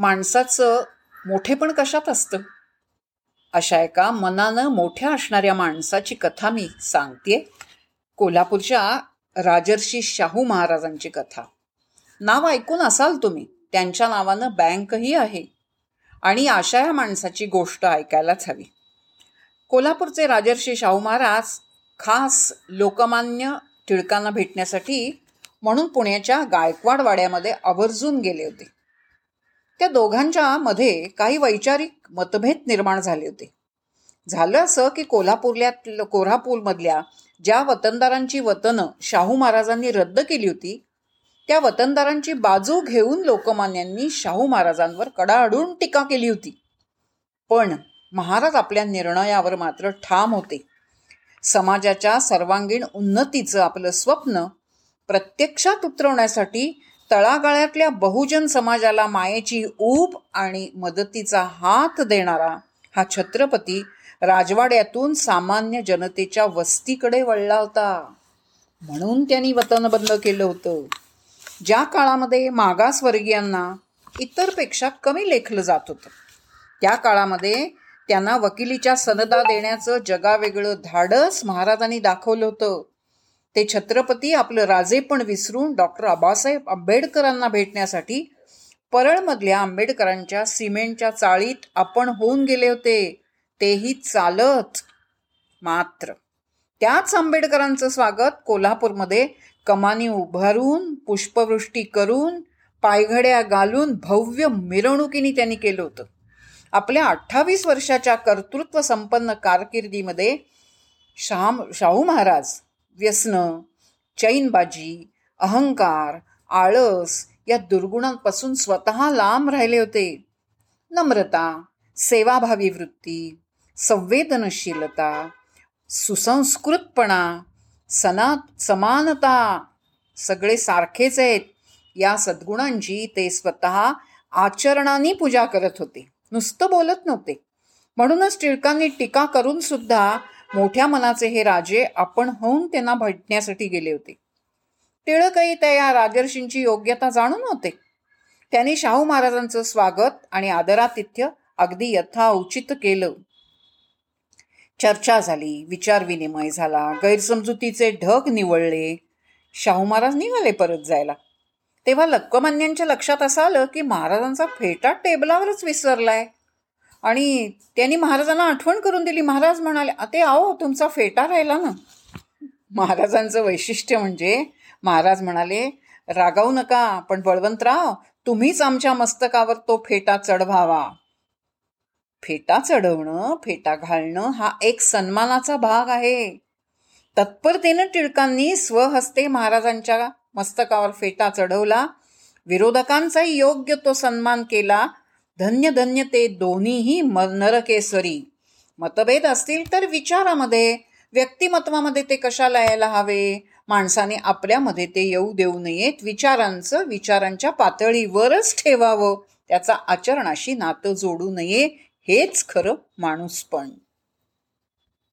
माणसाचं मोठेपण कशात असतं? अशा एका मनानं मोठ्या असणाऱ्या माणसाची कथा मी सांगते कोल्हापूरच्या राजर्षी शाहू महाराजांची कथा. नाव ऐकून असाल तुम्ही त्यांच्या नावानं बँकही आहे. आणि अशा या माणसाची गोष्ट ऐकायलाच हवी. कोल्हापूरचे राजर्षी शाहू महाराज खास लोकमान्य टिळकांना भेटण्यासाठी म्हणून पुण्याच्या गायकवाड वाड्यामध्ये आवर्जून गेले होते. त्या दोघांच्या मध्ये काही वैचारिक मतभेद निर्माण झाले होते. झालं असं की कोल्हापूरल्या कोल्हापूरमधल्या ज्या वतनदारांची वतनं शाहू महाराजांनी रद्द केली होती त्या वतनदारांची बाजू घेऊन लोकमान्यांनी शाहू महाराजांवर कडाडून टीका केली होती. पण महाराज आपल्या निर्णयावर मात्र ठाम होते. समाजाच्या सर्वांगीण उन्नतीचं आपलं स्वप्न प्रत्यक्षात उतरवण्यासाठी तळागाळ्यातल्या बहुजन समाजाला मायेची ऊब आणि मदतीचा हात देणारा हा छत्रपती राजवाड्यातून सामान्य जनतेच्या वस्तीकडे वळला होता. म्हणून त्यांनी वतन बंद केलं होतं. ज्या काळामध्ये मागासवर्गीयांना इतरपेक्षा कमी लेखलं जात होतं त्या काळामध्ये त्यांना वकिलीच्या सनदा देण्याचं जगावेगळं धाडस महाराजांनी दाखवलं होतं. ते छत्रपती आपलं राजेपण विसरून डॉक्टर आबासाहेब आंबेडकरांना भेटण्यासाठी परळमधल्या आंबेडकरांच्या सिमेंटच्या चाळीत आपण होऊन गेले होते. तेही चालत. मात्र त्याच आंबेडकरांचं स्वागत कोल्हापूरमध्ये कमानी उभारून पुष्पवृष्टी करून पायघड्या घालून भव्य मिरवणुकीने त्यांनी केलं होतं. आपल्या अठ्ठावीस वर्षाच्या कर्तृत्व संपन्न कारकिर्दीमध्ये शाम शाहू महाराज व्यसन चैनबाजी अहंकार आळस या दुर्गुणांपासून स्वतः लांब राहिले होते. नम्रता सेवाभावी वृत्ती संवेदनशीलता सुसंस्कृतपणा सना समानता सगळे सारखेच आहेत. या सद्गुणांची ते स्वतः आचरणाने पूजा करत होते. नुसतं बोलत नव्हते. म्हणूनच टिळकांनी टीका करून सुद्धा मोठ्या मनाचे हे राजे आपण होऊन त्यांना भेटण्यासाठी गेले होते. टिळकही त्या या राजर्षींची योग्यता जाणून होते. त्यांनी शाहू महाराजांचं स्वागत आणि आदरातिथ्य अगदी यथा उचित केलं. चर्चा झाली विचारविनिमय झाला गैरसमजुतीचे ढग निवळले. शाहू महाराज निघाले परत जायला. तेव्हा लक्कमान्यांच्या लक्षात असं आलं की महाराजांचा फेटा टेबलावरच विसरलाय. आणि त्यांनी महाराजांना आठवण करून दिली. महाराज म्हणाले ते आहो तुमचा फेटा राहिला ना. महाराजांचं वैशिष्ट्य म्हणजे महाराज म्हणाले रागावू नका पण बळवंतराव तुम्हीच आमच्या मस्तकावर तो फेटा चढवावा. फेटा चढवणं फेटा घालणं हा एक सन्मानाचा भाग आहे. तत्परतेनं टिळकांनी स्वहस्ते महाराजांच्या मस्तकावर फेटा चढवला. विरोधकांचाही योग्य तो सन्मान केला. धन्य धन्य ते दोन्हीही नरकेसरी. मतभेद असतील तर विचारामध्ये व्यक्तिमत्वामध्ये ते कशाला यायला हवे? माणसाने आपल्यामध्ये ते येऊ देऊ नयेत. विचारांचं विचारांच्या पातळीवरच ठेवावं. त्याचा आचरणाशी नातं जोडू नये. हेच खरं माणूसपण